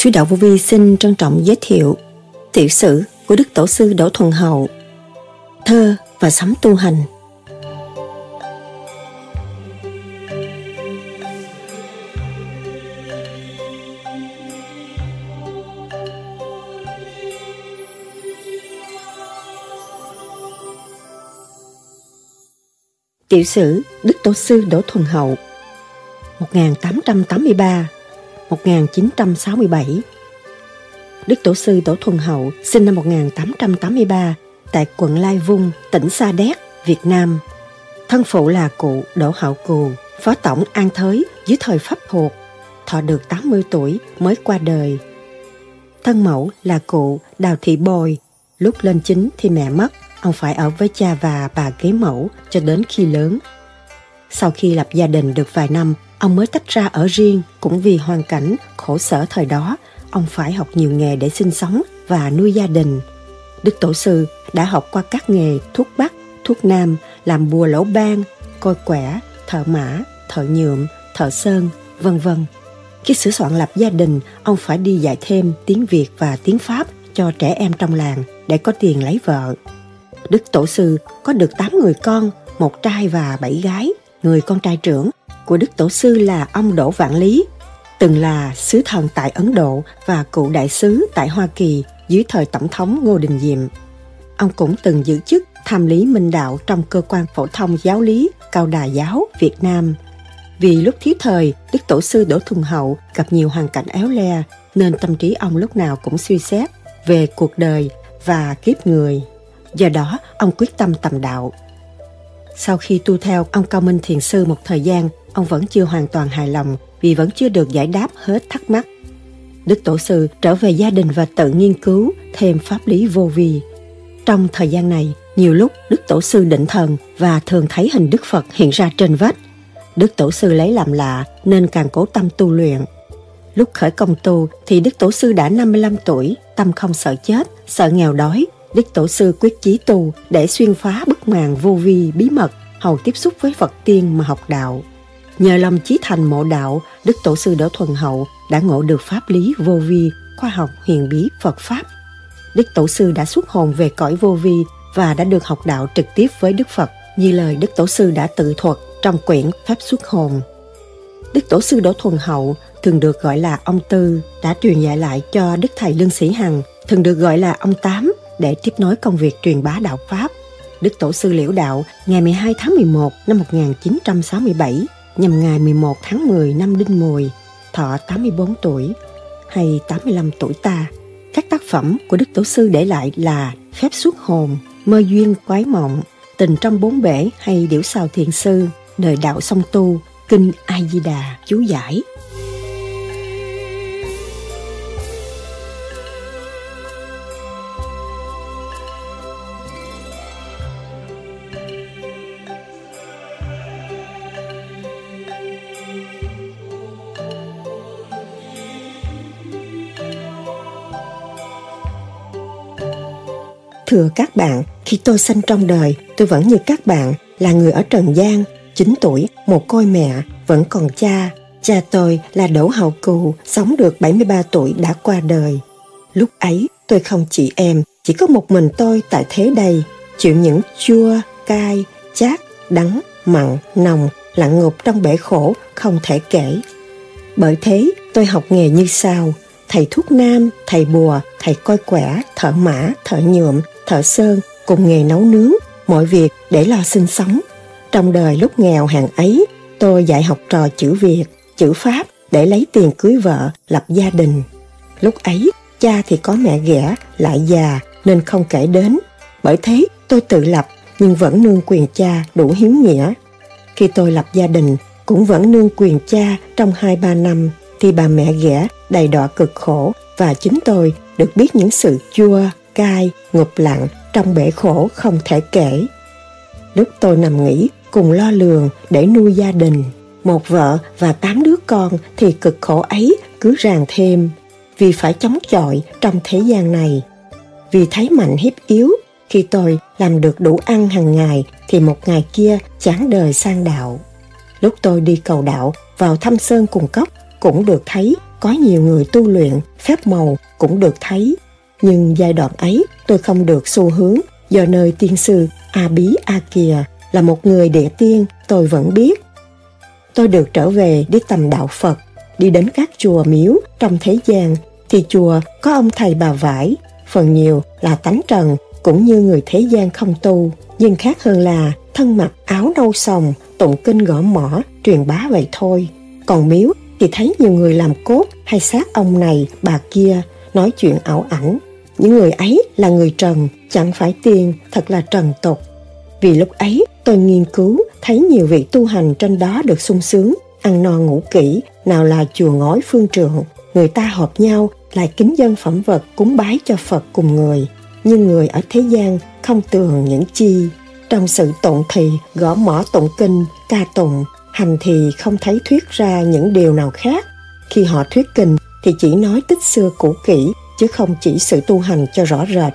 sư đạo vô vi xin trân trọng giới thiệu tiểu sử của Đức Tổ sư Đỗ Thuần Hậu, thơ và sấm tu hành. Tiểu sử Đức Tổ sư Đỗ Thuần Hậu 1883 1967 Đức Tổ sư tổ Thuần Hậu sinh năm 1883 tại quận Lai Vung, tỉnh Sa Đéc, Việt Nam. Thân phụ là cụ Đỗ Hậu Cù, phó tổng An Thới dưới thời Pháp thuộc, thọ được 80 tuổi mới qua đời. Thân mẫu là cụ Đào Thị Bồi, lúc lên chính thì mẹ mất, ông phải ở với cha và bà kế mẫu cho đến khi lớn. Sau khi lập gia đình được vài năm, ông mới tách ra ở riêng cũng vì hoàn cảnh khổ sở thời đó ông phải học nhiều nghề để sinh sống và nuôi gia đình. Đức Tổ sư đã học qua các nghề thuốc bắc, thuốc nam, làm bùa lỗ ban, coi quẻ, thợ mã, thợ nhuộm, thợ sơn, vân vân. Khi sửa soạn lập gia đình, ông phải đi dạy thêm tiếng Việt và tiếng Pháp cho trẻ em trong làng để có tiền lấy vợ. Đức Tổ sư có được 8 người con, một trai và bảy gái. Người con trai trưởng của Đức Tổ sư là ông Đỗ Vạn Lý, từng là sứ thần tại Ấn Độ và cựu đại sứ tại Hoa Kỳ dưới thời Tổng thống Ngô Đình Diệm. Ông cũng từng giữ chức tham lý minh đạo trong cơ quan phổ thông giáo lý Cao Đà Giáo Việt Nam. Vì lúc thiếu thời, Đức Tổ sư Đỗ Thuần Hậu gặp nhiều hoàn cảnh éo le, nên tâm trí ông lúc nào cũng suy xét về cuộc đời và kiếp người. Do đó, ông quyết tâm tầm đạo. Sau khi tu theo ông Cao Minh Thiền Sư một thời gian, ông vẫn chưa hoàn toàn hài lòng vì vẫn chưa được giải đáp hết thắc mắc. Đức Tổ sư trở về gia đình và tự nghiên cứu thêm pháp lý vô vi. Trong thời gian này, nhiều lúc Đức Tổ sư định thần và thường thấy hình Đức Phật hiện ra trên vách. Đức Tổ sư lấy làm lạ nên càng cố tâm tu luyện. Lúc khởi công tu thì Đức Tổ sư đã 55 tuổi, tâm không sợ chết, sợ nghèo đói. Đức Tổ sư quyết chí tu để xuyên phá bức màn vô vi bí mật, hầu tiếp xúc với Phật tiên mà học đạo. Nhờ lòng chí thành mộ đạo, Đức Tổ sư Đỗ Thuần Hậu đã ngộ được pháp lý vô vi, khoa học huyền bí Phật Pháp. Đức Tổ sư đã xuất hồn về cõi vô vi và đã được học đạo trực tiếp với Đức Phật như lời Đức Tổ sư đã tự thuật trong quyển Pháp xuất hồn. Đức Tổ sư Đỗ Thuần Hậu thường được gọi là ông Tư đã truyền dạy lại cho Đức Thầy Lương Sĩ Hằng, thường được gọi là ông Tám để tiếp nối công việc truyền bá đạo Pháp. Đức Tổ sư Liễu Đạo ngày 12 tháng 11 năm 1967 nhằm ngày 11 tháng 10 năm Đinh Mùi, thọ 84 tuổi hay 85 tuổi ta. Các tác phẩm của Đức Tổ sư để lại là Phép xuất hồn, Mơ duyên quái mộng, Tình trong bốn bể hay Điểu sao thiền sư, Đời đạo song tu, Kinh A Di Đà chú giải. Thưa các bạn, khi tôi sinh trong đời, tôi vẫn như các bạn, là người ở Trần gian, 9 tuổi, một côi mẹ, vẫn còn cha. Cha tôi là Đỗ Hậu Cù, sống được 73 tuổi đã qua đời. Lúc ấy, tôi không chị em, chỉ có một mình tôi tại thế đây, chịu những chua, cay, chát, đắng, mặn, nồng, lặn ngục trong bể khổ không thể kể. Bởi thế, tôi học nghề như sau, thầy thuốc nam, thầy bùa, thầy coi quẻ, thợ mã, thợ nhuộm, thợ sơn, cùng nghề nấu nướng, mọi việc để lo sinh sống. Trong đời lúc nghèo hàng ấy, tôi dạy học trò chữ Việt, chữ Pháp để lấy tiền cưới vợ, lập gia đình. Lúc ấy, cha thì có mẹ ghẻ, lại già nên không kể đến. Bởi thế, tôi tự lập nhưng vẫn nương quyền cha đủ hiếu nghĩa. Khi tôi lập gia đình, cũng vẫn nương quyền cha trong 2-3 năm thì bà mẹ ghẻ đầy đọa cực khổ và chính tôi được biết những sự chua, cay, ngục lặng trong bể khổ không thể kể. Lúc tôi nằm nghỉ cùng lo lường để nuôi gia đình, một vợ và tám đứa con thì cực khổ ấy cứ ràng thêm vì phải chống chọi trong thế gian này. Vì thấy mạnh hiếp yếu, khi tôi làm được đủ ăn hàng ngày thì một ngày kia chán đời sang đạo. Lúc tôi đi cầu đạo vào thăm sơn cùng cốc cũng được thấy có nhiều người tu luyện, phép màu cũng được thấy. Nhưng giai đoạn ấy tôi không được xu hướng do nơi tiên sư A Bí A Kìa là một người địa tiên tôi vẫn biết. Tôi được trở về đi tầm đạo Phật, đi đến các chùa miếu trong thế gian thì chùa có ông thầy bà vải, phần nhiều là tánh trần cũng như người thế gian không tu, nhưng khác hơn là thân mặc áo nâu sòng, tụng kinh gõ mỏ, truyền bá vậy thôi. Còn miếu thì thấy nhiều người làm cốt hay sát ông này, bà kia, nói chuyện ảo ảnh. Những người ấy là người trần, chẳng phải tiên, thật là trần tục. Vì lúc ấy tôi nghiên cứu thấy nhiều vị tu hành trên đó được sung sướng, ăn no ngủ kỹ, nào là chùa ngói phương trượng, người ta họp nhau lại kính dân phẩm vật cúng bái cho Phật cùng người. Nhưng người ở thế gian không tường những chi. Trong sự tụng thì gõ mỏ tụng kinh, ca tụng, hành thì không thấy thuyết ra những điều nào khác. Khi họ thuyết kinh thì chỉ nói tích xưa cũ kỹ chứ không chỉ sự tu hành cho rõ rệt.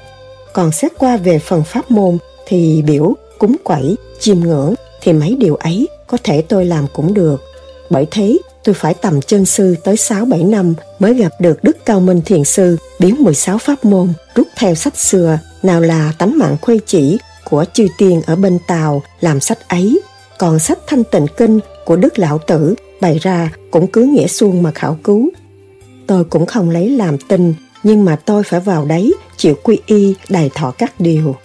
Còn xét qua về phần pháp môn thì biểu, cúng quẩy, chiêm ngưỡng thì mấy điều ấy có thể tôi làm cũng được. Bởi thế tôi phải tầm chân sư tới 6-7 năm mới gặp được Đức Cao Minh Thiền Sư biến 16 pháp môn rút theo sách xưa, nào là tánh mạng khuê chỉ của chư tiên ở bên Tàu làm sách ấy, còn sách thanh tịnh kinh của Đức Lão Tử bày ra cũng cứ nghĩa xuông mà khảo cứu. Tôi cũng không lấy làm tin, nhưng mà tôi phải vào đấy chịu quy y đài thọ các điều.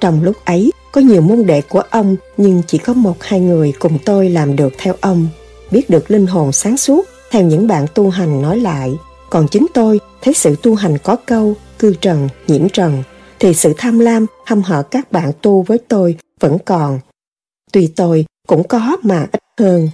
Trong lúc ấy, có nhiều môn đệ của ông nhưng chỉ có một hai người cùng tôi làm được theo ông biết được linh hồn sáng suốt theo những bạn tu hành nói lại. Còn chính tôi thấy sự tu hành có câu, cư trần, nhiễm trần, thì sự tham lam, hâm hở các bạn tu với tôi vẫn còn. Tuy tôi cũng có mà ít hơn.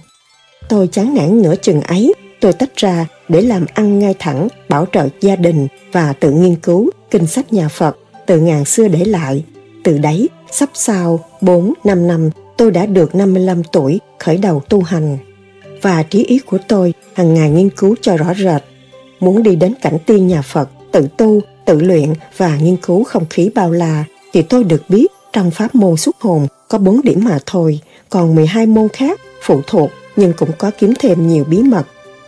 Tôi chán nản nửa chừng ấy, tôi tách ra để làm ăn ngay thẳng, bảo trợ gia đình và tự nghiên cứu kinh sách nhà Phật từ ngàn xưa để lại. Từ đấy, sắp sau 4-5 năm, tôi đã được 55 tuổi khởi đầu tu hành và trí ý của tôi hàng ngày nghiên cứu cho rõ rệt. Muốn đi đến cảnh tiên nhà Phật, tự tu, tự luyện và nghiên cứu không khí bao la thì tôi được biết trong pháp môn xuất hồn có 4 điểm mà thôi, còn 12 môn khác phụ thuộc nhưng cũng có kiếm thêm nhiều bí mật.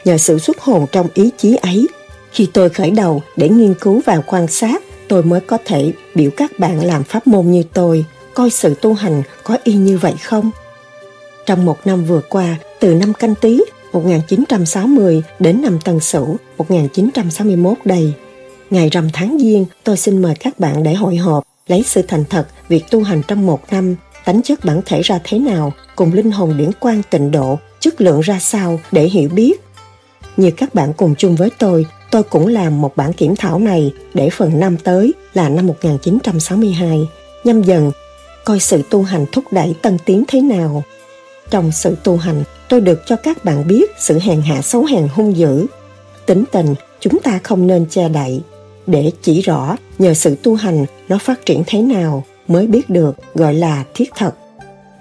Nhờ sự xuất hồn trong ý chí ấy, khi tôi khởi đầu để nghiên cứu và quan sát, tôi mới có thể biểu các bạn làm pháp môn như tôi, coi sự tu hành có y như vậy không? Trong một năm vừa qua, từ năm canh tí 1960 đến năm Tân Sửu 1961 đây. Ngày rằm tháng Giêng, tôi xin mời các bạn để hội họp, lấy sự thành thật, việc tu hành trong một năm, tánh chất bản thể ra thế nào, cùng linh hồn điển quan tịnh độ, chất lượng ra sao để hiểu biết. Như các bạn cùng chung với tôi, tôi cũng làm một bản kiểm thảo này để phần năm tới là năm 1962, nhâm dần, coi sự tu hành thúc đẩy tân tiến thế nào. Trong sự tu hành, tôi được cho các bạn biết sự hèn hạ xấu hèn hung dữ. Tính tình chúng ta không nên che đậy, để chỉ rõ nhờ sự tu hành nó phát triển thế nào mới biết được gọi là thiết thật.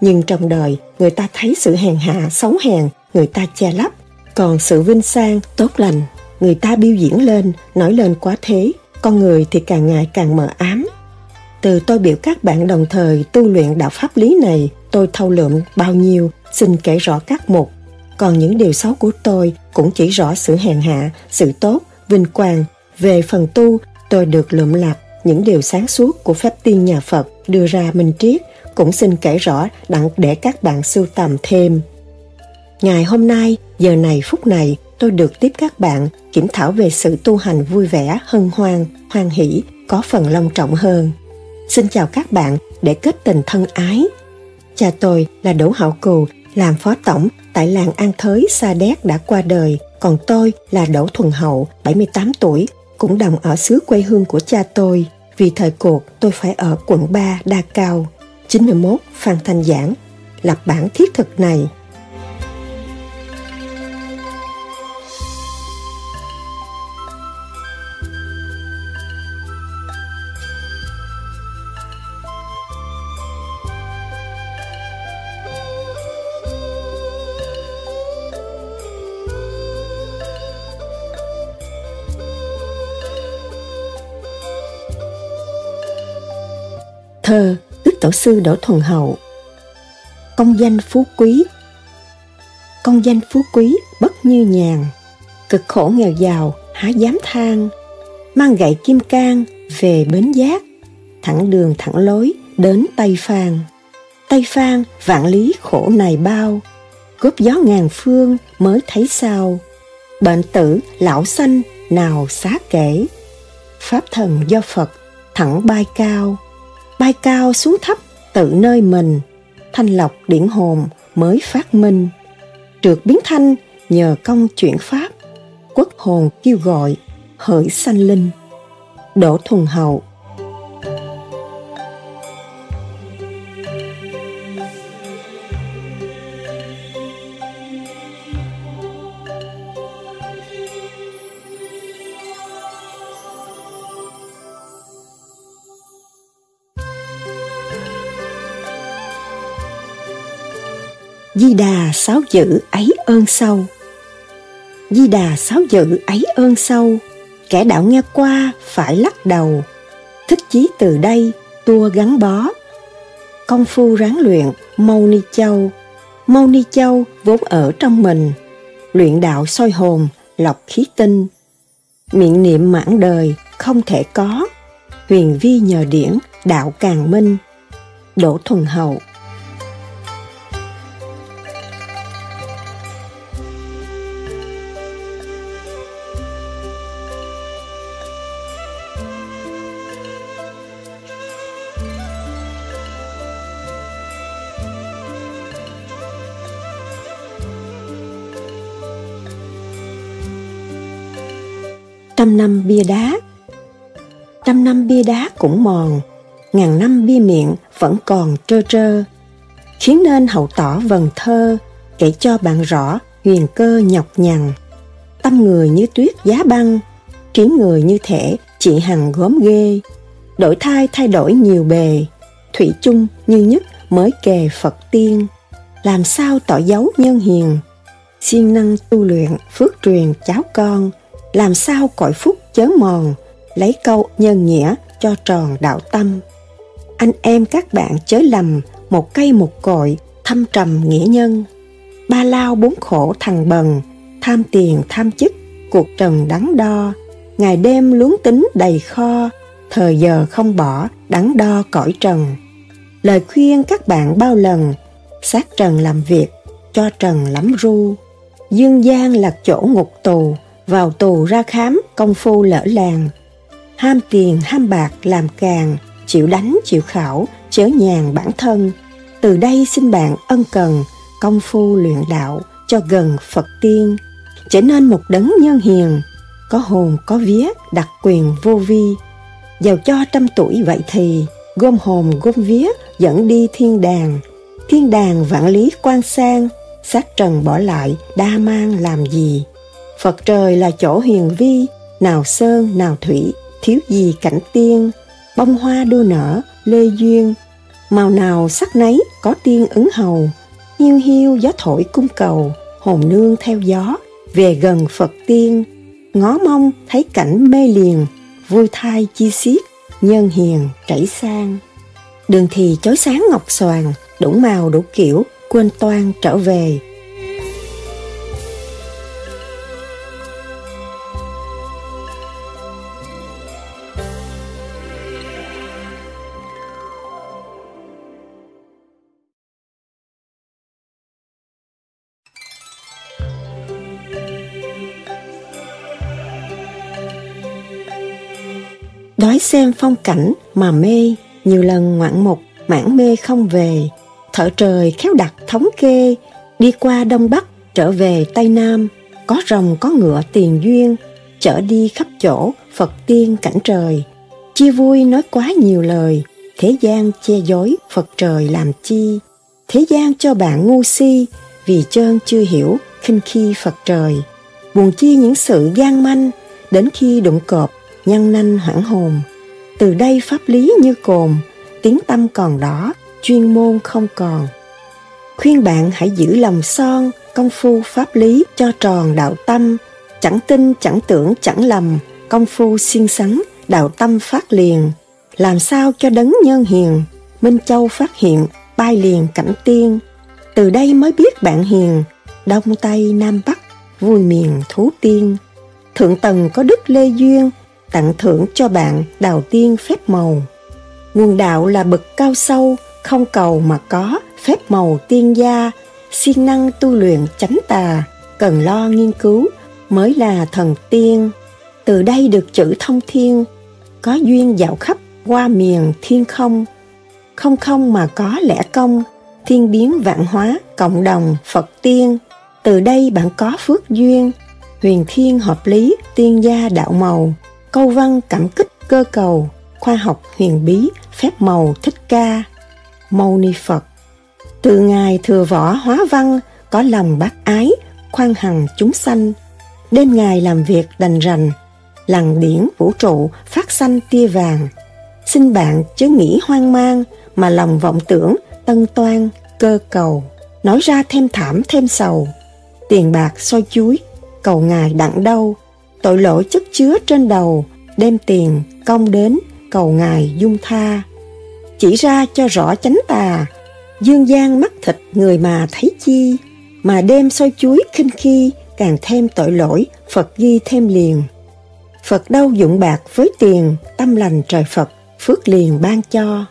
Nhưng trong đời, người ta thấy sự hèn hạ, xấu hèn, người ta che lấp. Còn sự vinh sang, tốt lành, người ta biểu diễn lên, nói lên quá thế. Con người thì càng ngày càng mờ ám. Từ tôi biểu các bạn đồng thời tu luyện đạo pháp lý này, tôi thâu lượm bao nhiêu xin kể rõ các mục. Còn những điều xấu của tôi cũng chỉ rõ sự hèn hạ, sự tốt, vinh quang. Về phần tu, tôi được lượm lặp những điều sáng suốt của phép tiên nhà Phật đưa ra minh triết, cũng xin kể rõ đặng để các bạn sưu tầm thêm. Ngày hôm nay, giờ này phút này, tôi được tiếp các bạn kiểm thảo về sự tu hành vui vẻ, hân hoan, hoan hỷ, có phần long trọng hơn. Xin chào các bạn để kết tình thân ái. Cha tôi là Đỗ Hạo Cù làm phó tổng tại làng An Thới Sa Đéc đã qua đời, còn tôi là Đỗ Thuần Hậu, 78 tuổi, cũng đồng ở xứ quê hương của cha tôi. Vì thời cuộc, tôi phải ở quận 3 Đa Cao. 91 Phan Thanh Giảng, lập bản thiết thực này Thơ Đức Tổ sư Đỗ Thuần Hậu. Công danh phú quý. Công danh phú quý bất như nhàn, cực khổ nghèo giàu, há dám than. Mang gậy kim cang về bến giác, thẳng đường thẳng lối đến tây phan. Tây phan vạn lý khổ này bao, góp gió ngàn phương mới thấy sao. Bệnh tử lão sanh nào xá kể. Pháp thần do phật thẳng bay cao bay cao xuống thấp, tự nơi mình. Thanh lọc điển hồn mới phát minh. Trượt biến thanh nhờ công chuyển pháp. Quốc hồn kêu gọi, hỡi sanh linh. Đỗ thuần hậu Di Đà sáu chữ ấy ơn sâu. Di Đà sáu chữ ấy ơn sâu. Kẻ đạo nghe qua phải lắc đầu. Thích chí từ đây, tua gắn bó. Công phu ráng luyện Mâu Ni Châu. Mâu Ni Châu vốn ở trong mình. Luyện đạo soi hồn, lọc khí tinh. Miệng niệm mãn đời, không thể có. Huyền vi nhờ điển, đạo càng minh. Đỗ Thuần Hậu trăm năm bia đá. Trăm năm bia đá cũng mòn, ngàn năm bia miệng vẫn còn trơ trơ, khiến nên hậu tỏ vần thơ kể cho bạn rõ huyền cơ nhọc nhằn. Tâm người như tuyết giá băng trí người như thể chị hằng gốm ghê. Đổi thai thay đổi nhiều bề, thủy chung như nhất mới kề phật tiên. Làm sao tỏ dấu nhân hiền, siêng năng tu luyện phước truyền cháu con làm sao cõi phúc chớ mòn, lấy câu nhân nghĩa cho tròn đạo tâm. Anh em các bạn chớ lầm, một cây một cội, thâm trầm nghĩa nhân. Ba lao bốn khổ thằng bần, tham tiền tham chức, cuộc trần đắn đo. Ngày đêm luống tính đầy kho, thời giờ không bỏ, đắn đo cõi trần. Lời khuyên các bạn bao lần sát trần làm việc, cho trần lắm ru. Dương gian là chỗ ngục tù vào tù ra khám công phu lỡ làng. Ham tiền, ham bạc làm càng, chịu đánh, chịu khảo, chớ nhàn bản thân. Từ đây xin bạn ân cần công phu luyện đạo cho gần phật tiên, trở nên một đấng nhân hiền, có hồn, có vía, đặc quyền vô vi. Giàu cho trăm tuổi vậy thì, gom hồn, gom vía, dẫn đi thiên đàng. Thiên đàng vạn lý quan sang sát trần bỏ lại đa mang làm gì? Phật trời là chỗ hiền vi, nào sơn nào thủy, thiếu gì cảnh tiên, bông hoa đua nở, lê duyên, màu nào sắc nấy có tiên ứng hầu, hiu hiu gió thổi cung cầu, hồn nương theo gió, về gần Phật tiên, ngó mong thấy cảnh mê liền, vui thai chi xiết, nhân hiền chảy sang. Đường thì chói sáng ngọc xoàn, đủ màu đủ kiểu, quên toan trở về, đói xem phong cảnh mà mê. Nhiều lần ngoạn mục, mãn mê không về. Thợ trời khéo đặt thống kê. Đi qua đông bắc, trở về tây nam. Có rồng, có ngựa, tiền duyên. Chở đi khắp chỗ, phật tiên cảnh trời. Chia vui nói quá nhiều lời. Thế gian che dối phật trời làm chi? Thế gian cho bạn ngu si, vì chơn chưa hiểu khinh khi phật trời. Buồn chi những sự gian manh, đến khi đụng cọp nhân nanh hoảng hồn. Từ đây pháp lý như cồn tiếng tâm còn đó chuyên môn không còn. Khuyên bạn hãy giữ lòng son công phu pháp lý cho tròn đạo tâm. Chẳng tin chẳng tưởng chẳng lầm công phu siêng sắn đạo tâm phát liền. Làm sao cho đấng nhân hiền minh châu phát hiện bay liền cảnh tiên. Từ đây mới biết bạn hiền đông tây nam bắc vui miền thú tiên. Thượng tầng có đức lê duyên, tặng thưởng cho bạn đào tiên phép màu. Nguồn đạo là bậc cao sâu, không cầu mà có, phép màu tiên gia, siêng năng tu luyện chánh tà, cần lo nghiên cứu, mới là thần tiên. Từ đây được chữ thông thiên, có duyên dạo khắp qua miền thiên không. Không không mà có lẽ công, thiên biến vạn hóa, cộng đồng, Phật tiên. Từ đây bạn có phước duyên, huyền thiên hợp lý, tiên gia đạo màu, câu văn cảm kích cơ cầu, khoa học huyền bí, phép màu thích ca. Mâu Ni Phật Từ Ngài thừa võ hóa văn, có lòng bác ái, khoan hằng chúng sanh. Đêm Ngài làm việc đành rành, lằn điển vũ trụ phát sanh tia vàng. Xin bạn chớ nghĩ hoang mang mà lòng vọng tưởng tân toan cơ cầu nói ra thêm thảm thêm sầu tiền bạc soi chuối cầu ngài đặng đâu tội lỗi chất chứa trên đầu, đem tiền công đến cầu ngài dung tha. Chỉ ra cho rõ chánh tà, dương gian mắt thịt người mà thấy chi, mà đêm soi chuối khinh khi càng thêm tội lỗi, phật ghi thêm liền. Phật đâu dụng bạc với tiền, tâm lành trời phật, phước liền ban cho.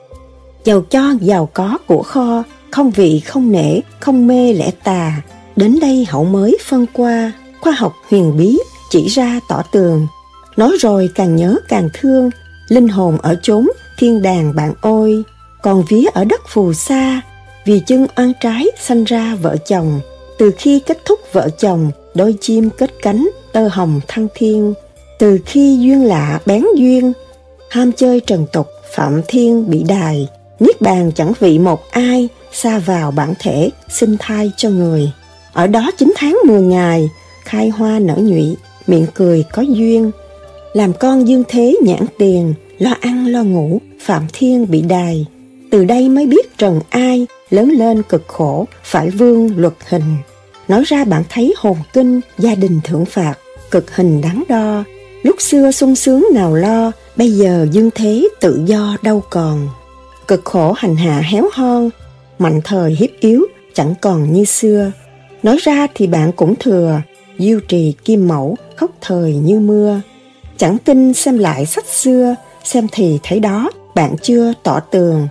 Giàu cho giàu có của kho, không vị không nể, không mê lẽ tà. Đến đây hậu mới phân qua, khoa học huyền bí chỉ ra tỏ tường. Nói rồi càng nhớ càng thương, linh hồn ở chốn thiên đàng bạn ôi, còn vía ở đất phù sa, vì chân oan trái sanh ra vợ chồng. Từ khi kết thúc vợ chồng, đôi chim kết cánh tơ hồng thăng thiên. Từ khi duyên lạ bén duyên, ham chơi trần tục phạm thiên bị đài. Niết bàn chẳng vị một ai, xa vào bản thể sinh thai cho người. Ở đó 9 tháng 10 ngày, khai hoa nở nhụy miệng cười có duyên. Làm con dương thế nhãn tiền, lo ăn lo ngủ, phạm thiên bị đài. Từ đây mới biết trần ai, lớn lên cực khổ, phải vương luật hình. Nói ra bạn thấy hồn kinh, gia đình thưởng phạt, cực hình đáng đo. Lúc xưa sung sướng nào lo, bây giờ dương thế tự do đâu còn. Cực khổ hành hạ héo hon, mạnh thời hiếp yếu, chẳng còn như xưa. Nói ra thì bạn cũng thừa diêu trì kim mẫu, khóc thời như mưa. Chẳng tin xem lại sách xưa, xem thì thấy đó, bạn chưa tỏ tường.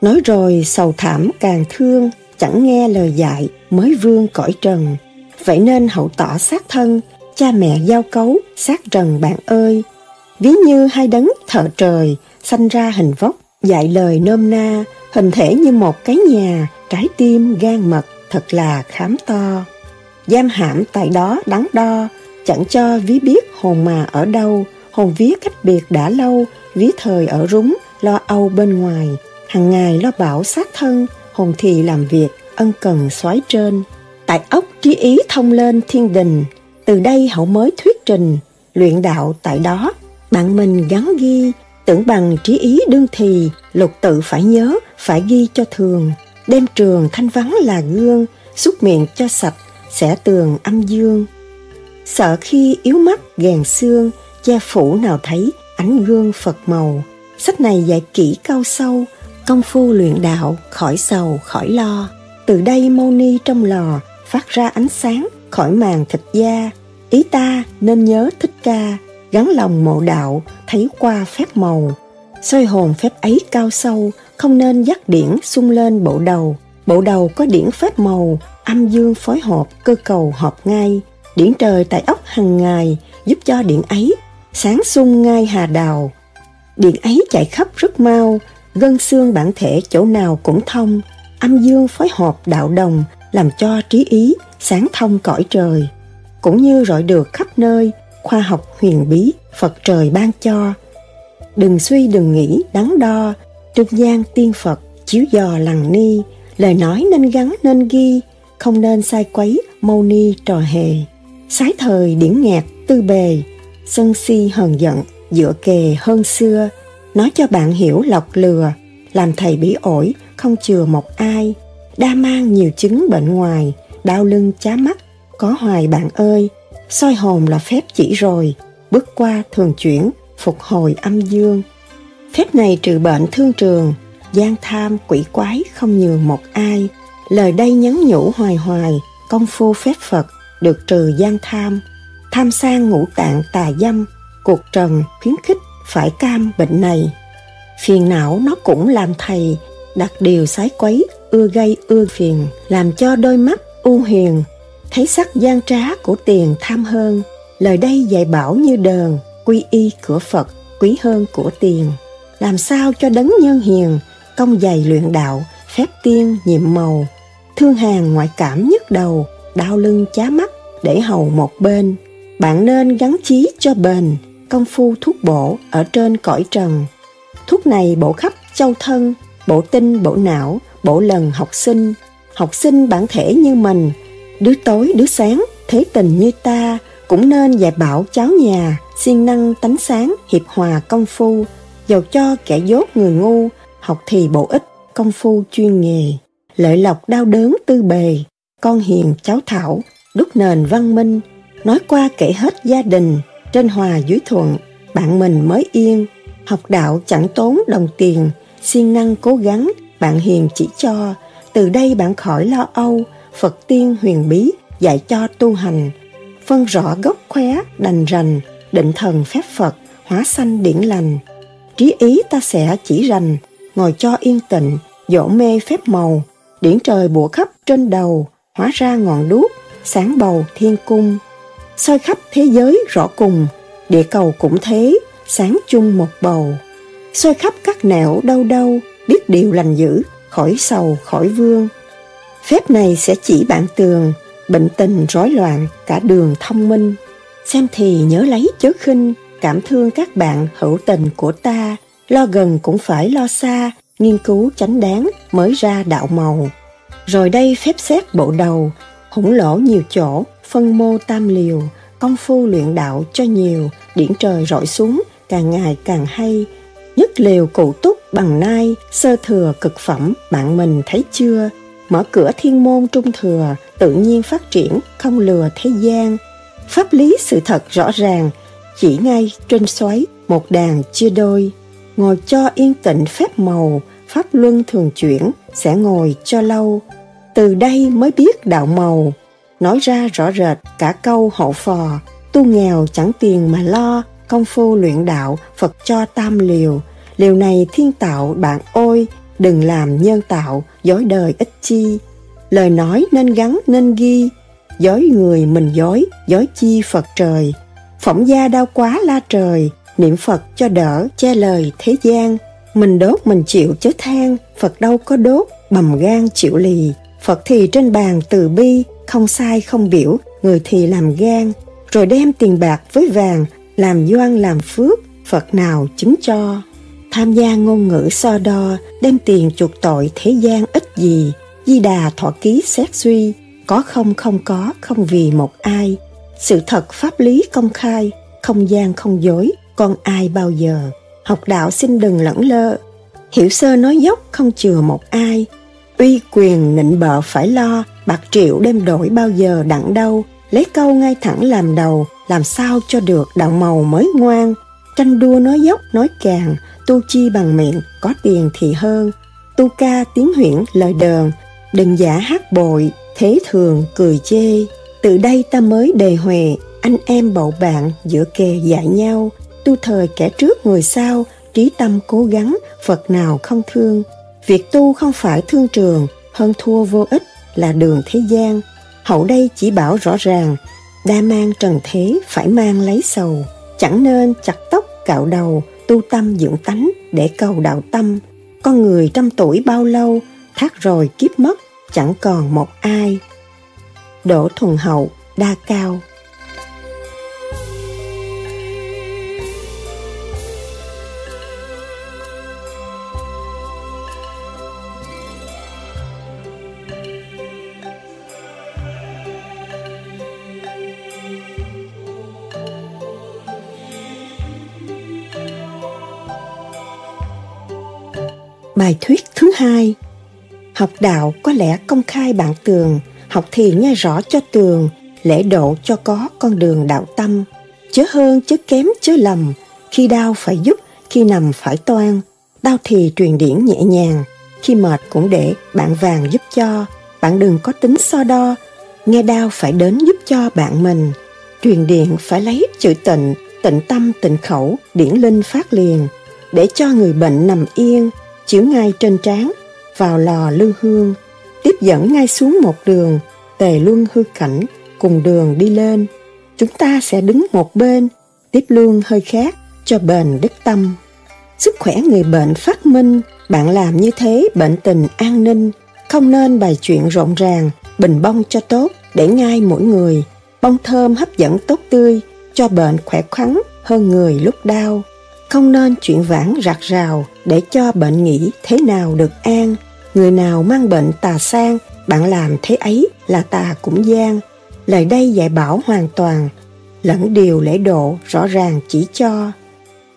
Nói rồi sầu thảm càng thương, chẳng nghe lời dạy, mới vương cõi trần. Vậy nên hậu tỏ sát thân, cha mẹ giao cấu sát trần bạn ơi. Ví như hai đấng thợ trời, sanh ra hình vóc, dạy lời nôm na, hình thể như một cái nhà, trái tim gan mật, thật là khám to giam hãm tại đó đắn đo, chẳng cho ví biết hồn mà ở đâu, hồn vía cách biệt đã lâu, ví thời ở rúng, lo âu bên ngoài. Hàng ngày lo bảo sát thân, hồn thì làm việc, ân cần xoáy trên. Tại ốc trí ý thông lên thiên đình, từ đây hậu mới thuyết trình, luyện đạo tại đó. Bạn mình gắn ghi, tưởng bằng trí ý đương thì, lục tự phải nhớ, phải ghi cho thường. Đem trường thanh vắng là gương, xúc miệng cho sạch sẽ tường âm dương. Sợ khi yếu mắt gàn xương, che phủ nào thấy ánh gương phật màu. Sách này dạy kỹ cao sâu, công phu luyện đạo, khỏi sầu, khỏi lo. Từ đây mâu ni trong lò phát ra ánh sáng khỏi màn thịt da. Ý ta nên nhớ thích ca, gắn lòng mộ đạo, thấy qua phép màu. Soi hồn phép ấy cao sâu, không nên dắt điển sung lên bộ đầu. Bộ đầu có điển phép màu âm dương phối hợp cơ cầu hợp ngay. Điển trời tại ốc hằng ngày giúp cho điện ấy sáng sung ngay hà đào. Điện ấy chạy khắp rất mau gân xương bản thể chỗ nào cũng thông. Âm dương phối hợp đạo đồng làm cho trí ý sáng thông cõi trời. Cũng như rọi được khắp nơi khoa học huyền bí Phật trời ban cho. Đừng suy đừng nghĩ đắn đo, trương gian tiên Phật chiếu dò lằng ni, lời nói nên gắn nên ghi, không nên sai quấy mâu ni trò hề. Sái thời điển nghẹt tư bề, sân si hờn giận dựa kề hơn xưa, nói cho bạn hiểu lọc lừa, làm thầy bỉ ổi không chừa một ai, đa mang nhiều chứng bệnh ngoài, đau lưng chá mắt, có hoài bạn ơi, soi hồn là phép chỉ rồi, bước qua thường chuyển, phục hồi âm dương. Phép này trừ bệnh thương trường, gian tham quỷ quái không nhường một ai. Lời đây nhắn nhủ hoài hoài, công phu phép Phật, được trừ gian tham, tham sang ngũ tạng tà dâm, cuộc trần khuyến khích phải cam bệnh này. Phiền não nó cũng làm thầy, đặt điều sái quấy, ưa gây ưa phiền, làm cho đôi mắt u hiền thấy sắc gian trá của tiền tham hơn. Lời đây dạy bảo như đờn, quy y của Phật, quý hơn của tiền. Làm sao cho đấng nhân hiền, công dày luyện đạo, phép tiên nhiệm màu, thương hàng ngoại cảm nhức đầu, đau lưng chá mắt để hầu một bên. Bạn nên gắn chí cho bền, công phu thuốc bổ ở trên cõi trần. Thuốc này bổ khắp châu thân, bổ tinh, bổ não, bổ lần học sinh. Học sinh bản thể như mình, đứa tối đứa sáng, thế tình như ta, cũng nên dạy bảo cháu nhà, siêng năng tánh sáng, hiệp hòa công phu, dầu cho kẻ dốt người ngu, học thì bổ ích, công phu chuyên nghề. Lợi lộc đau đớn tư bề, con hiền cháu thảo, đúc nền văn minh, nói qua kể hết gia đình, trên hòa dưới thuận, bạn mình mới yên, học đạo chẳng tốn đồng tiền, siêng năng cố gắng, bạn hiền chỉ cho, từ đây bạn khỏi lo âu, Phật tiên huyền bí dạy cho tu hành, phân rõ gốc khóe đành rành, định thần phép Phật, hóa sanh điển lành. Trí ý ta sẽ chỉ rành, ngồi cho yên tịnh, dỗ mê phép màu, điển trời bủa khắp trên đầu, hóa ra ngọn đuốc, sáng bầu thiên cung. soi khắp thế giới rõ cùng, địa cầu cũng thế, sáng chung một bầu. soi khắp các nẻo đâu đâu, biết điều lành dữ, khỏi sầu khỏi vương. Phép này sẽ chỉ bạn tường, bệnh tình rối loạn cả đường thông minh. Xem thì nhớ lấy chớ khinh, cảm thương các bạn hữu tình của ta, lo gần cũng phải lo xa, nghiên cứu chánh đáng mới ra đạo màu. Rồi đây phép xét bộ đầu, hủng lỗ nhiều chỗ, phân mô tam liều, công phu luyện đạo cho nhiều, điển trời rọi xuống, càng ngày càng hay. Nhất liều cụ túc bằng nai, sơ thừa cực phẩm, bạn mình thấy chưa? Mở cửa thiên môn trung thừa, tự nhiên phát triển, không lừa thế gian. Pháp lý sự thật rõ ràng, chỉ ngay trên xoáy, một đàn chia đôi. Ngồi cho yên tĩnh phép màu, pháp luân thường chuyển, sẽ ngồi cho lâu. Từ đây mới biết đạo màu, nói ra rõ rệt cả câu hậu phò, tu nghèo chẳng tiền mà lo, công phu luyện đạo, Phật cho tam liều. Liều này thiên tạo bạn ôi, đừng làm nhân tạo, dối đời ít chi. Lời nói nên gắn nên ghi, dối người mình dối, dối chi Phật trời. Phỏng gia đau quá la trời, niệm Phật cho đỡ, che lời thế gian. Mình đốt mình chịu chớ than, Phật đâu có đốt, bầm gan chịu lì. Phật thì trên bàn từ bi, không sai không biểu, người thì làm gan, rồi đem tiền bạc với vàng, làm doan làm phước, Phật nào chứng cho. Tham gia ngôn ngữ so đo, đem tiền chuộc tội thế gian ít gì, di đà thọ ký xét suy, có không không có, không vì một ai. Sự thật pháp lý công khai, không gian không dối, con ai bao giờ. Học đạo xin đừng lẫn lơ, hiểu sơ nói dốc không chừa một ai. Uy quyền nịnh bợ phải lo, bạc triệu đem đổi bao giờ đặng đâu, lấy câu ngay thẳng làm đầu, làm sao cho được đạo màu mới ngoan. Tranh đua nói dốc nói càng, tu chi bằng miệng, có tiền thì hơn. Tu ca tiếng huyễn lời đờn, đừng giả hát bội, thế thường cười chê. Từ đây ta mới đề huề, anh em bậu bạn giữa kề dạy nhau. Tu thời kẻ trước người sau, trí tâm cố gắng, Phật nào không thương. Việc tu không phải thương trường, hơn thua vô ích là đường thế gian. Hậu đây chỉ bảo rõ ràng, đa mang trần thế phải mang lấy sầu, chẳng nên chặt tóc cạo đầu, tu tâm dưỡng tánh để cầu đạo tâm. Con người trăm tuổi bao lâu, thác rồi kiếp mất, chẳng còn một ai. Đỗ thuần hậu, đa cao Bài thuyết thứ hai Học đạo có lẽ công khai bạn tường, học thì nghe rõ cho tường, lễ độ cho có con đường đạo tâm. Chớ hơn chớ kém chớ lầm, khi đau phải giúp, khi nằm phải toan. Đau thì truyền điển nhẹ nhàng, khi mệt cũng để bạn vàng giúp cho. Bạn đừng có tính so đo, nghe đau phải đến giúp cho bạn mình truyền điện phải lấy chữ tịnh tịnh tâm tịnh khẩu điển linh phát liền để cho người bệnh nằm yên chiếu ngay trên trán, vào lò lưu hương, tiếp dẫn ngay xuống một đường, tề luân hư cảnh, cùng đường đi lên. Chúng ta sẽ đứng một bên, tiếp luân hơi khác, cho bền đức tâm. Sức khỏe người bệnh phát minh, bạn làm như thế bệnh tình an ninh, không nên bày chuyện rộn ràng, bình bông cho tốt, để ngay mỗi người. Bông thơm hấp dẫn tốt tươi, cho bệnh khỏe khoắn hơn người lúc đau không nên chuyện vãng rạc rào để cho bệnh nghỉ thế nào được an. Người nào mang bệnh tà sang, bạn làm thế ấy là tà cũng gian. Lời đây dạy bảo hoàn toàn, lẫn điều lễ độ rõ ràng chỉ cho.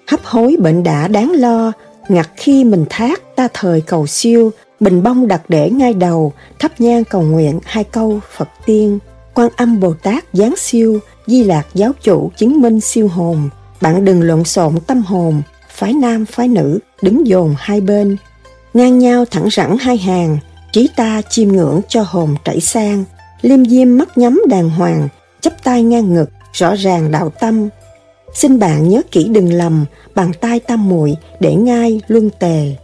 Hấp hối bệnh đã đáng lo, ngặt khi mình thác ta thời cầu siêu, bình bông đặt để ngay đầu, thắp nhang cầu nguyện hai câu phật tiên. Quan âm bồ tát giáng siêu, di lạc giáo chủ chứng minh siêu hồn bạn đừng lộn xộn tâm hồn, phái nam phái nữ, đứng dồn hai bên. Ngang nhau thẳng rẳng hai hàng trí ta chiêm ngưỡng cho hồn chảy sang. Liêm diêm mắt nhắm đàng hoàng, chắp tay ngang ngực, rõ ràng đạo tâm. Xin bạn nhớ kỹ đừng lầm, bàn tay tam muội để ngay luân tề.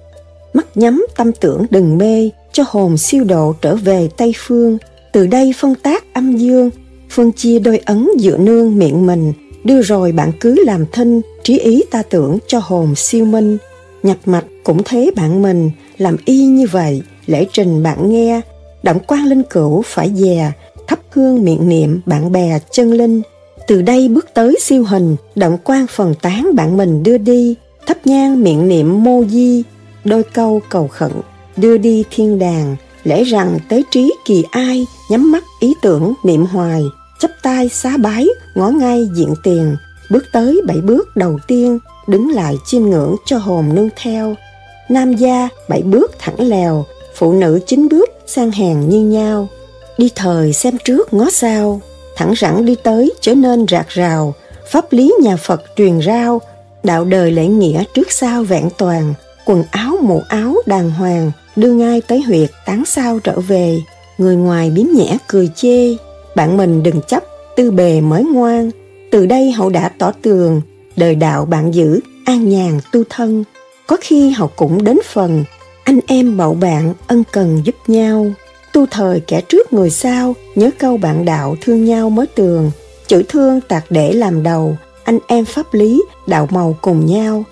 Mắt nhắm tâm tưởng đừng mê, cho hồn siêu độ trở về tây phương. Từ đây phân tác âm dương, phân chia đôi ấn dựa nương miệng mình đưa rồi bạn cứ làm thinh trí ý ta tưởng cho hồn siêu minh. Nhập mạch cũng thế bạn mình, làm y như vậy, lễ trình bạn nghe. Động quan linh cửu phải dè, thắp hương miệng niệm bạn bè chân linh. Từ đây bước tới siêu hình động quan phần tán bạn mình đưa đi. Thắp nhang miệng niệm mô di, đôi câu cầu khẩn. Đưa đi thiên đàng, lẽ rằng tế trí kỳ ai, nhắm mắt ý tưởng niệm hoài chắp tay xá bái, ngó ngay diện tiền. Bước tới bảy bước đầu tiên, đứng lại chiêm ngưỡng cho hồn nương theo. Nam gia bảy bước thẳng lèo, phụ nữ chín bước sang hàng như nhau. Đi thời xem trước ngó sau, thẳng rẳng đi tới trở nên rạc rào. Pháp lý nhà phật truyền rao, đạo đời lễ nghĩa trước sau vẹn toàn. Quần áo mũ áo đàng hoàng, đưa ngay tới huyệt tán sao trở về. Người ngoài biếm nhẽ cười chê bạn mình đừng chấp, tư bề mới ngoan. Từ đây hậu đã tỏ tường, đời đạo bạn giữ, an nhàn tu thân. Có khi hậu cũng đến phần, anh em bậu bạn ân cần giúp nhau. Tu thời kẻ trước người sau, nhớ câu bạn đạo thương nhau mới tường. Chữ thương tạc để làm đầu, anh em pháp lý, đạo màu cùng nhau.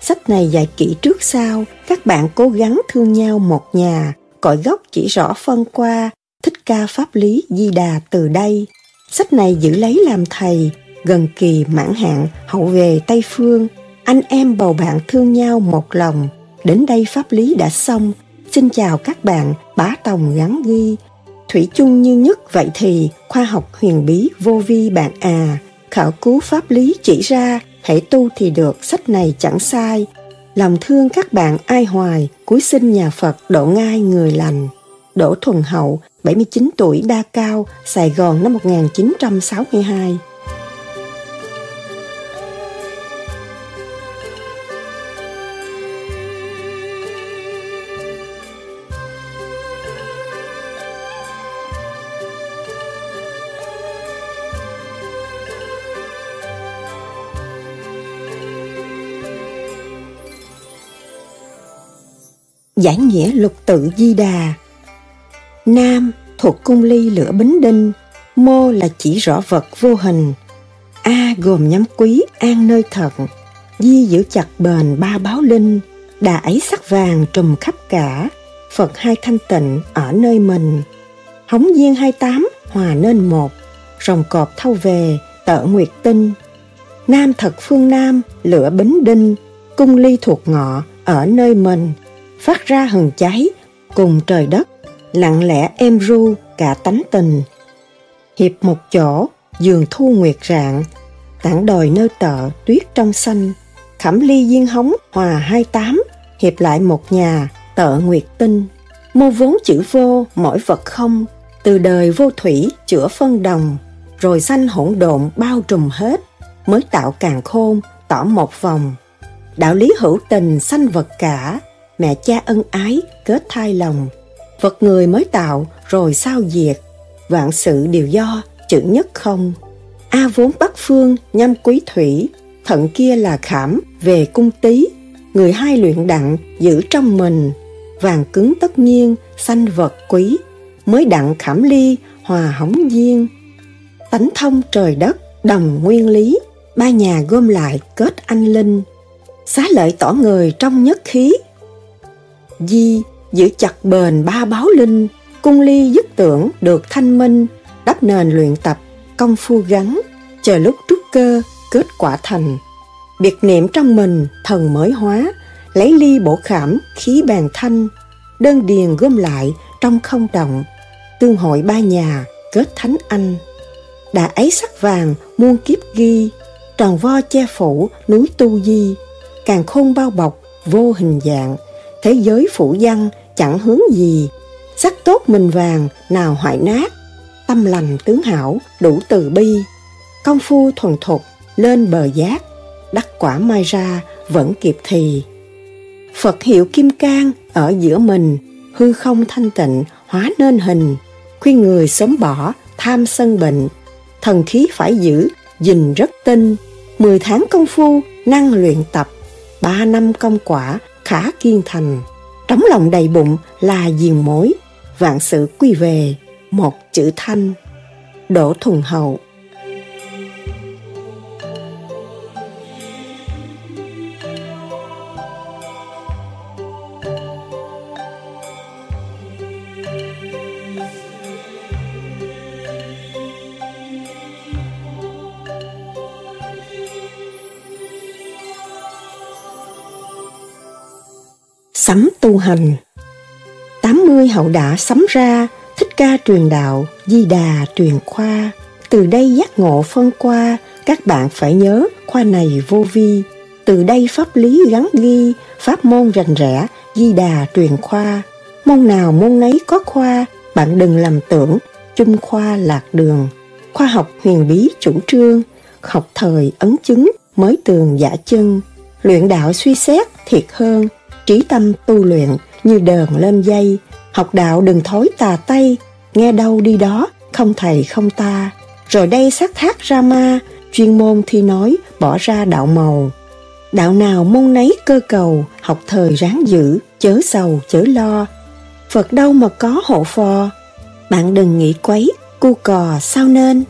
Sách này dạy kỹ trước sau, các bạn cố gắng thương nhau một nhà. Cội gốc chỉ rõ phân qua thích ca pháp lý di đà từ đây. Sách này giữ lấy làm thầy, gần kỳ mãn hạn, hậu về tây phương. Anh em bầu bạn thương nhau một lòng. Đến đây pháp lý đã xong. Xin chào các bạn, bá tòng gắn ghi. Thủy chung như nhất, vậy thì khoa học huyền bí vô vi bạn à. Khảo cứu pháp lý chỉ ra, hãy tu thì được, sách này chẳng sai. Lòng thương các bạn ai hoài, cuối sinh nhà phật độ ngai người lành. Đỗ thuần hậu 79 tuổi đa cao sài gòn năm 1962 giải nghĩa lục tự di đà nam thuộc cung ly lửa bính đinh, mô là chỉ rõ vật vô hình. A gồm nhắm quý an nơi thật, di giữ chặt bền ba báo linh, đà ấy sắc vàng trùm khắp cả, phật hai thanh tịnh ở nơi mình. Hóng duyên hai tám hòa nên một, rồng cọp thâu về, tợ nguyệt tinh. Nam thật phương nam, lửa bính đinh, cung ly thuộc ngọ ở nơi mình, phát ra hừng cháy cùng trời đất lặng lẽ em ru cả tánh tình. Hiệp một chỗ, giường thu nguyệt rạng, tảng đồi nơi tợ tuyết trong xanh. Khẩm ly diên hóng hòa hai tám, hiệp lại một nhà, tợ nguyệt tinh. Mô vốn chữ vô, mỗi vật không, từ đời vô thủy chữa phân đồng. Rồi sanh hỗn độn bao trùm hết, mới tạo càng khôn, tỏ một vòng. Đạo lý hữu tình sanh vật cả, mẹ cha ân ái kết thai lòng vật người mới tạo rồi sao diệt vạn sự đều do chữ nhất không. A vốn bắc phương, nhâm quý thủy, thận kia là khảm, về cung tý, người hai luyện đặng, giữ trong mình, vàng cứng tất nhiên, sanh vật quý, mới đặng khảm ly, hòa hóng duyên. Tánh thông trời đất, đồng nguyên lý, ba nhà gom lại kết anh linh, xá lợi tỏ người trong nhất khí. Di giữ chặt bền ba báo linh, cung ly dứt tưởng được thanh minh, đắp nền luyện tập, công phu gắn, chờ lúc trúc cơ, kết quả thành. Biệt niệm trong mình, thần mới hóa, lấy ly bổ khảm, khí bàn thanh, đơn điền gom lại trong không động, tương hội ba nhà, kết thánh anh. Đã ấy sắc vàng, muôn kiếp ghi, tròn vo che phủ, núi tu di, càng khôn bao bọc, vô hình dạng, thế giới phủ văn chẳng hướng gì, sắc tốt mình vàng, nào hoại nát, tâm lành tướng hảo, đủ từ bi, công phu thuần thục, lên bờ giác, đắc quả mai ra, vẫn kịp thì. Phật hiệu Kim Cang ở giữa mình, hư không thanh tịnh, hóa nên hình, khuyên người sớm bỏ, tham sân bệnh, thần khí phải giữ, gìn rất tinh, mười tháng công phu, năng luyện tập, ba năm công quả, khả kiên thành. Trống lòng đầy bụng là diền mối, vạn sự quy về, một chữ thanh. Đỗ Thuần Hậu Sắm tu hành 80 hậu đã sắm ra, thích ca truyền đạo, di đà truyền khoa. Từ đây giác ngộ phân qua, các bạn phải nhớ khoa này vô vi. Từ đây pháp lý gắn ghi, pháp môn rành rẽ, di đà truyền khoa. Môn nào môn nấy có khoa, bạn đừng làm tưởng, chung khoa lạc đường. Khoa học huyền bí chủ trương, học thời ấn chứng mới tường giả chân. Luyện đạo suy xét thiệt hơn, trí tâm tu luyện như đờn lên dây, học đạo đừng thối tà tay nghe đâu đi đó, không thầy không ta. Rồi đây sát thác ra ma, chuyên môn thi nói, bỏ ra đạo màu. Đạo nào môn nấy cơ cầu, học thời ráng giữ, chớ sầu chớ lo. Phật đâu mà có hộ phò, bạn đừng nghĩ quấy, cu cò sao nên.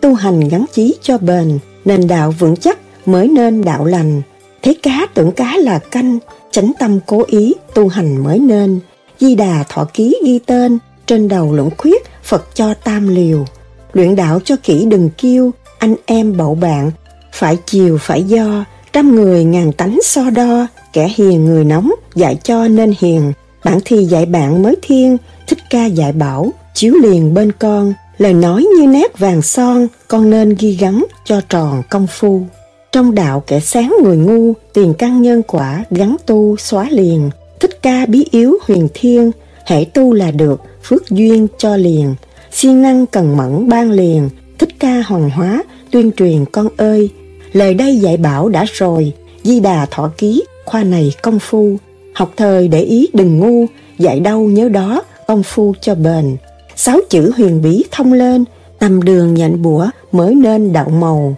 Tu hành gắn chí cho bền, nền đạo vững chắc mới nên đạo lành. Thấy cá tưởng cá là canh, chánh tâm cố ý tu hành mới nên. Di đà thọ ký ghi tên trên đầu lũng khuyết phật cho tam liều. Luyện đạo cho kỹ đừng kêu anh em bậu bạn. Phải chiều phải do trăm người ngàn tánh so đo. Kẻ hiền người nóng dạy cho nên hiền. Bản thì dạy bạn mới thiên thích ca dạy bảo chiếu liền bên con. Lời nói như nét vàng son con nên ghi gắn cho tròn công phu trong đạo kẻ sáng người ngu, tiền căn nhân quả gắn tu xóa liền. Thích ca bí yếu huyền thiên, hãy tu là được, phước duyên cho liền. siêng năng cần mẫn ban liền, thích ca hoàng hóa, tuyên truyền con ơi. Lời đây dạy bảo đã rồi, di đà thọ ký, khoa này công phu. Học thời để ý đừng ngu, dạy đâu nhớ đó, công phu cho bền. Sáu chữ huyền bí thông lên, tầm đường nhện bủa mới nên đạo màu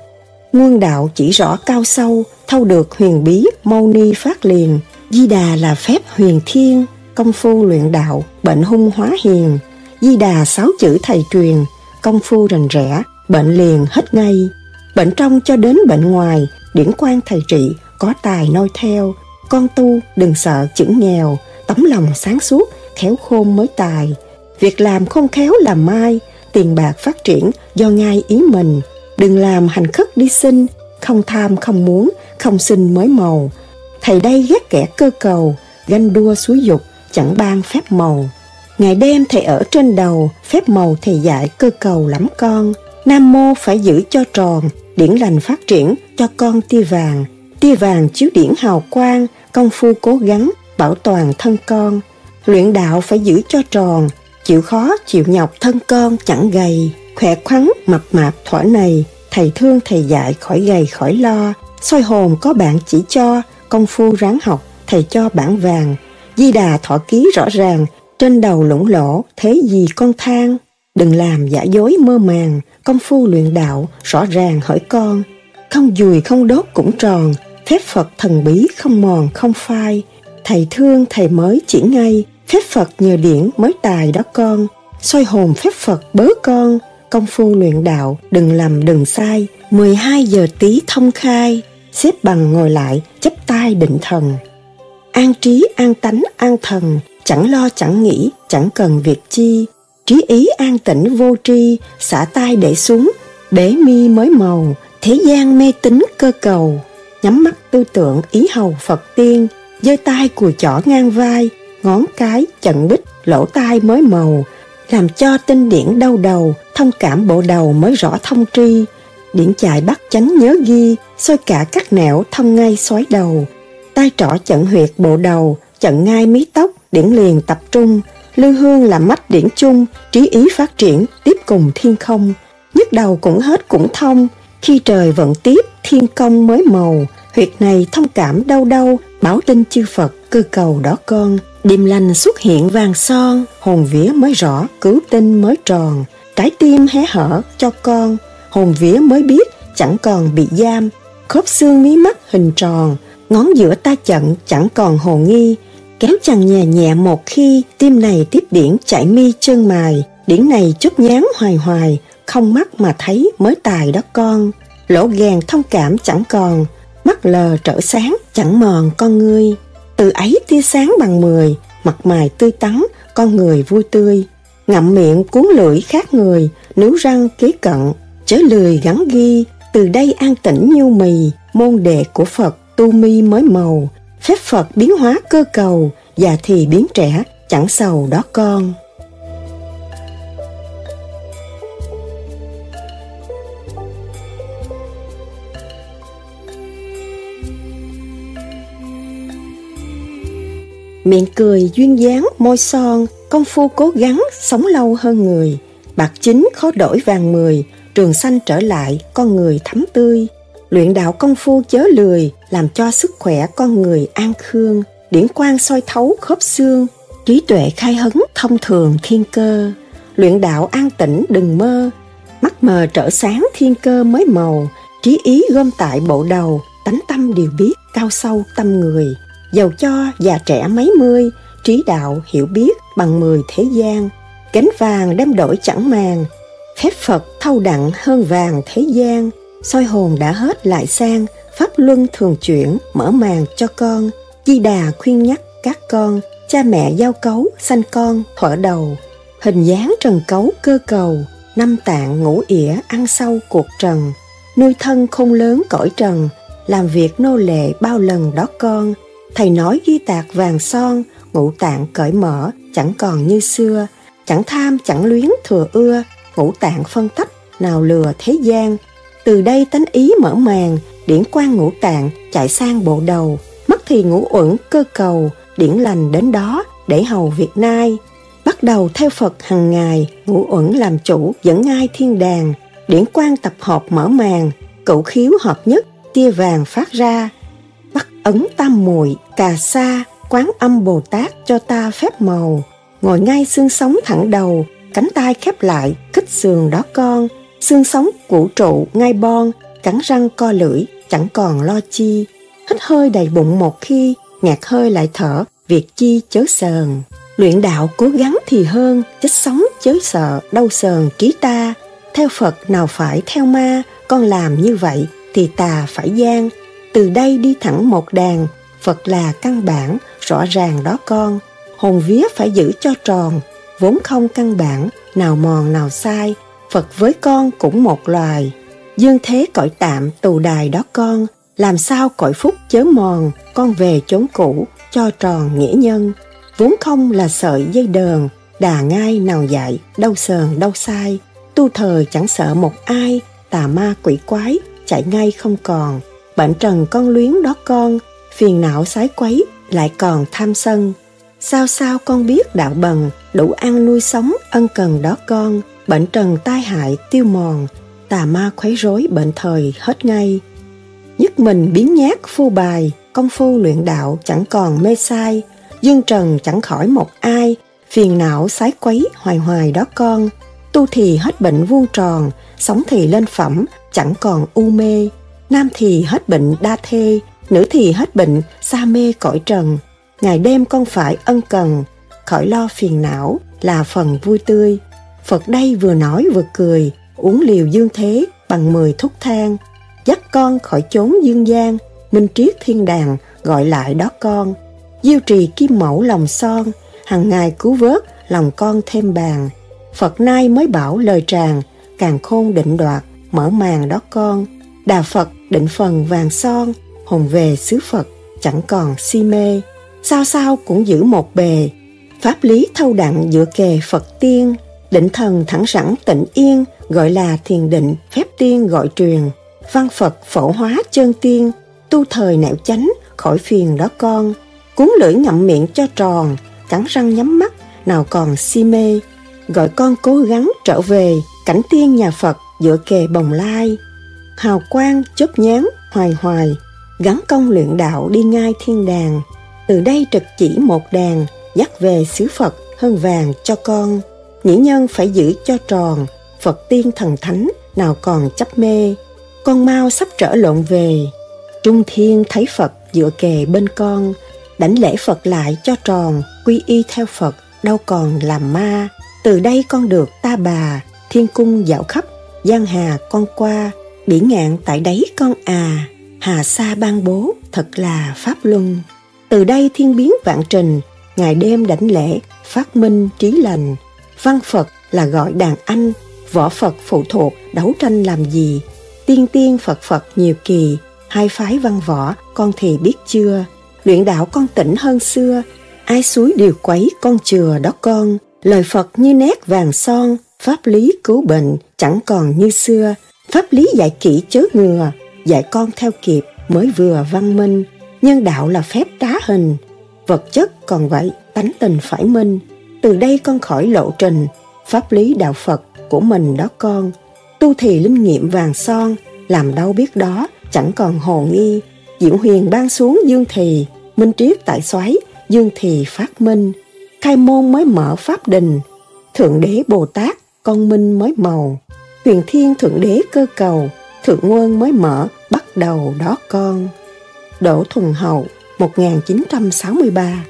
Nguồn đạo chỉ rõ cao sâu, thâu được huyền bí, mâu ni phát liền. Di đà là phép huyền thiên, công phu luyện đạo, bệnh hung hóa hiền. Di đà sáu chữ thầy truyền, công phu rành rẽ, bệnh liền hết ngay. Bệnh trong cho đến bệnh ngoài, điển quan thầy trị, có tài noi theo. Con tu đừng sợ chữ nghèo, tấm lòng sáng suốt, khéo khôn mới tài. Việc làm không khéo làm mai, tiền bạc phát triển do ngay ý mình, Đừng làm hành khất đi sinh, không tham không muốn, không sinh mới màu. Thầy đây ghét kẻ cơ cầu, ganh đua suối dục, chẳng ban phép màu. Ngày đêm thầy ở trên đầu, phép màu thầy dạy cơ cầu lắm con. Nam mô phải giữ cho tròn, điển lành phát triển cho con tia vàng. Tia vàng chiếu điển hào quang, công phu cố gắng, bảo toàn thân con. Luyện đạo phải giữ cho tròn, chịu khó chịu nhọc thân con chẳng gầy khỏe khoắn mập mạp thỏa này thầy thương thầy dạy khỏi gầy khỏi lo soi hồn có bạn chỉ cho công phu ráng học thầy cho bản vàng di đà thọ ký rõ ràng trên đầu lũng lỗ thế gì con than đừng làm giả dối mơ màng, công phu luyện đạo, rõ ràng hỏi con. Không dùi không đốt cũng tròn, phép Phật thần bí không mòn không phai. Thầy thương thầy mới chỉ ngay, phép Phật nhờ điển mới tài đó con. soi hồn phép Phật bớ con, công phu luyện đạo, đừng lầm đừng sai. 12 giờ tí thông khai, xếp bằng ngồi lại, chấp tay định thần. An trí, an tánh, an thần, chẳng lo chẳng nghĩ, chẳng cần việc chi. Trí ý an tĩnh vô tri, xả tay để xuống, bể mi mới màu, thế gian mê tín cơ cầu. Nhắm mắt tư tưởng ý hầu Phật tiên, giơ tay cùi chỏ ngang vai, ngón cái chận bích, lỗ tai mới màu, làm cho tinh điển đau đầu, thông cảm bộ đầu mới rõ thông tri. Điển chạy bắt chánh nhớ ghi, soi cả các nẻo thông ngay xoáy đầu. tay trỏ chận huyệt bộ đầu, chận ngay mí tóc, điển liền tập trung. lưu hương là mắt điển chung, trí ý phát triển, tiếp cùng thiên không. Nhức đầu cũng hết cũng thông, khi trời vận tiếp, thiên công mới màu. Huyệt này thông cảm đau đau, báo tin chư Phật, cư cầu đó con. Điềm lành xuất hiện vàng son, hồn vía mới rõ, cứu tinh mới tròn. Trái tim hé hở cho con, hồn vía mới biết chẳng còn bị giam. Khớp xương mí mắt hình tròn, ngón giữa ta chận chẳng còn hồ nghi. Kéo chằng nhẹ nhẹ một khi, tim này tiếp điển chảy mi chân mài. Điển này chút nhán hoài hoài, không mắt mà thấy mới tài đó con. Lỗ gàng thông cảm chẳng còn, mắt lờ trở sáng chẳng mòn con ngươi. Từ ấy tia sáng bằng mười, mặt mày tươi tắn, con người vui tươi. Ngậm miệng cuốn lưỡi khác người, níu răng kế cận, chớ lười gắn ghi, từ đây an tĩnh như mì, môn đệ của Phật tu mi mới màu, phép Phật biến hóa cơ cầu, già thì biến trẻ, chẳng sầu đó con. Miệng cười duyên dáng môi son, công phu cố gắng sống lâu hơn người. Bạc chính khó đổi vàng mười, trường sanh trở lại con người thắm tươi. Luyện đạo công phu chớ lười, làm cho sức khỏe con người an khương. Điển quang soi thấu khớp xương, trí tuệ khai hấn thông thường thiên cơ. Luyện đạo an tĩnh đừng mơ, mắt mờ trở sáng thiên cơ mới màu, trí ý gom tại bộ đầu, tánh tâm đều biết cao sâu tâm người Giàu cho già trẻ mấy mươi, trí đạo hiểu biết bằng mười thế gian, cánh vàng đem đổi chẳng màng, phép Phật thâu đặng hơn vàng thế gian, soi hồn đã hết lại sang, pháp luân thường chuyển, mở màn cho con, di đà khuyên nhắc các con, cha mẹ giao cấu, sanh con, thuở đầu, hình dáng trần cấu cơ cầu, năm tạng ngũ ỉa ăn sâu cuộc trần, nuôi thân không lớn cõi trần, làm việc nô lệ bao lần đó con, Thầy nói ghi tạc vàng son, ngũ tạng cởi mở, chẳng còn như xưa, chẳng tham chẳng luyến thừa ưa, ngũ tạng phân tách, nào lừa thế gian. Từ đây tánh ý mở màn, điển quan ngũ tạng chạy sang bộ đầu, mất thì ngũ uẩn cơ cầu, điển lành đến đó để hầu Việt Nai. Bắt đầu theo Phật hằng ngày, ngũ uẩn làm chủ dẫn ngai thiên đàng, điển quan tập hợp mở màn, cửu khiếu hợp nhất, tia vàng phát ra, ấn tam muội, cà sa, quán âm bồ tát cho ta phép màu. Ngồi ngay xương sống thẳng đầu, cánh tay khép lại, khích sườn đó con. Xương sống củ trụ ngay bon, cắn răng co lưỡi, chẳng còn lo chi. Hít hơi đầy bụng một khi ngạt hơi lại thở, việc chi chớ sờn. Luyện đạo cố gắng thì hơn, chết sống chớ sợ đau sờn trí ta. Theo phật, nào phải theo ma, con làm như vậy thì tà phải gian từ đây đi thẳng một đàn, Phật là căn bản, rõ ràng đó con. Hồn vía phải giữ cho tròn, vốn không căn bản, nào mòn nào sai. Phật với con cũng một loài. Dương thế cõi tạm tù đài đó con, làm sao cõi phúc chớ mòn, con về chốn cũ, cho tròn nghĩa nhân. Vốn không là sợi dây đờn, đà ngay nào dạy, đâu sờn đâu sai. Tu thời chẳng sợ một ai, tà ma quỷ quái, chạy ngay không còn bệnh trần con luyến đó con, phiền não sái quấy, lại còn tham sân. Sao sao con biết đạo bần, đủ ăn nuôi sống ân cần đó con, bệnh trần tai hại tiêu mòn, tà ma khuấy rối bệnh thời hết ngay. Nhất mình biến nhát phu bài, công phu luyện đạo chẳng còn mê sai, dương trần chẳng khỏi một ai, phiền não sái quấy hoài hoài đó con. tu thì hết bệnh vuông tròn, sống thì lên phẩm, chẳng còn u mê. Nam thì hết bệnh đa thê, nữ thì hết bệnh xa mê cõi trần. Ngày đêm con phải ân cần, khỏi lo phiền não là phần vui tươi. Phật đây vừa nói vừa cười, uống liều dương thế bằng mười thúc thang, dắt con khỏi chốn dương gian, minh triết thiên đàng gọi lại đó con. Diêu trì kim mẫu lòng son, hàng ngày cứu vớt lòng con thêm bàn. Phật nay mới bảo lời tràng, càng khôn định đoạt, mở màn đó con. Đà Phật định phần vàng son, hồn về xứ Phật chẳng còn si mê. Sao sao cũng giữ một bề, pháp lý thâu đặng dựa kề Phật tiên, định thần thẳng sẵn tịnh yên, gọi là thiền định, phép tiên gọi truyền. Văn Phật phổ hóa chân tiên, tu thời nẻo chánh, khỏi phiền đó con. Cuốn lưỡi ngậm miệng cho tròn, cắn răng nhắm mắt, nào còn si mê. Gọi con cố gắng trở về, cảnh tiên nhà Phật dựa kề bồng lai. Hào quang chớp nhán, hoài hoài, gắn công luyện đạo đi ngay thiên đàng. Từ đây trực chỉ một đàn, dắt về xứ Phật hơn vàng cho con. Nhĩ nhân phải giữ cho tròn, Phật tiên thần thánh nào còn chấp mê. Con mau sắp trở lộn về, Trung thiên thấy Phật dựa kề bên con, đảnh lễ Phật lại cho tròn, quy y theo Phật, đâu còn làm ma. Từ đây con được ta bà, thiên cung dạo khắp, giang hà con qua, biển ngạn tại đấy con à, hà sa ban bố, thật là pháp luân. Từ đây thiên biến vạn trình, ngày đêm đảnh lễ, phát minh trí lành. Văn Phật là gọi đàn anh, võ Phật phụ thuộc đấu tranh làm gì. Tiên tiên Phật Phật nhiều kỳ, hai phái văn võ con thì biết chưa. Luyện đạo con tỉnh hơn xưa, ai suối điều quấy con chừa đó con. Lời Phật như nét vàng son, pháp lý cứu bệnh chẳng còn như xưa. Pháp lý dạy kỹ chớ ngừa, dạy con theo kịp mới vừa văn minh. Nhân đạo là phép trá hình, vật chất còn vậy, tánh tình phải minh. Từ đây con khỏi lộ trình, pháp lý đạo Phật của mình đó con. Tu thì linh nghiệm vàng son, làm đâu biết đó, chẳng còn hồ nghi. Diệu huyền ban xuống dương thì, minh triết tại xoáy, dương thì phát minh. Khai môn mới mở pháp đình, Thượng đế Bồ Tát, con minh mới màu. Huyền thiên thượng đế cơ cầu, thượng nguồn mới mở, bắt đầu đó con. Đỗ Thuần Hậu, 1963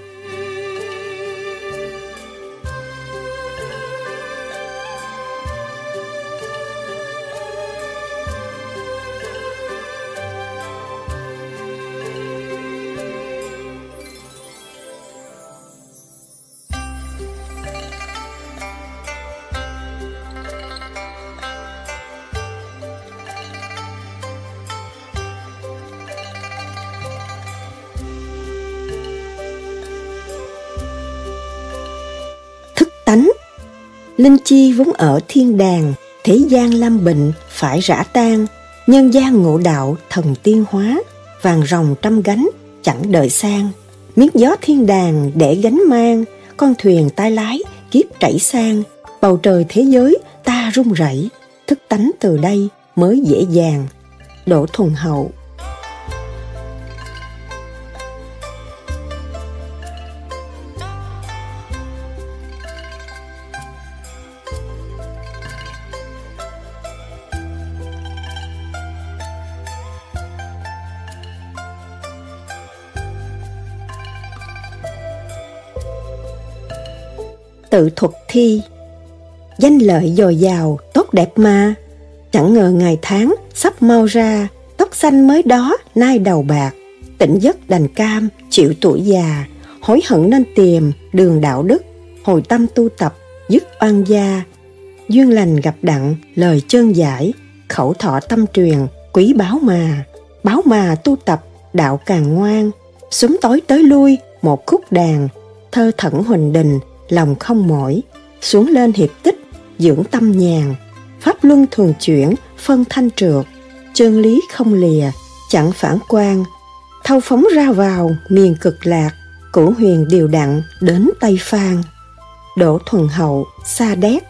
Linh chi vốn ở thiên đàng, thế gian lâm bệnh phải rã tan, nhân gian ngộ đạo thần tiên hóa, vàng rồng trăm gánh chẳng đợi sang. Miếng gió thiên đàng để gánh mang, con thuyền tay lái kiếp chảy sang, bầu trời thế giới ta rung rẩy, thức tánh từ đây mới dễ dàng. Đỗ Thuần Hậu tự thuật thi. Danh lợi dồi dào, tốt đẹp mà. Chẳng ngờ ngày tháng sắp mau ra, tóc xanh mới đó nay đầu bạc. Tỉnh giấc đành cam, chịu tuổi già, hối hận nên tìm đường đạo đức, hồi tâm tu tập, dứt oan gia. Duyên lành gặp đặng, lời chân giải, khẩu thọ tâm truyền, quý báo mà. Báo mà tu tập, đạo càng ngoan, súng tối tới lui, một khúc đàn, thơ thẩn huỳnh đình, lòng không mỏi, xuống lên hiệp tích, dưỡng tâm nhàn, pháp luân thường chuyển, phân thanh trượt, chân lý không lìa, chẳng phản quan, thâu phóng ra vào miền cực lạc, cửu huyền điều đặn đến Tây Phan. Đỗ Thuần Hậu, Sa Đéc.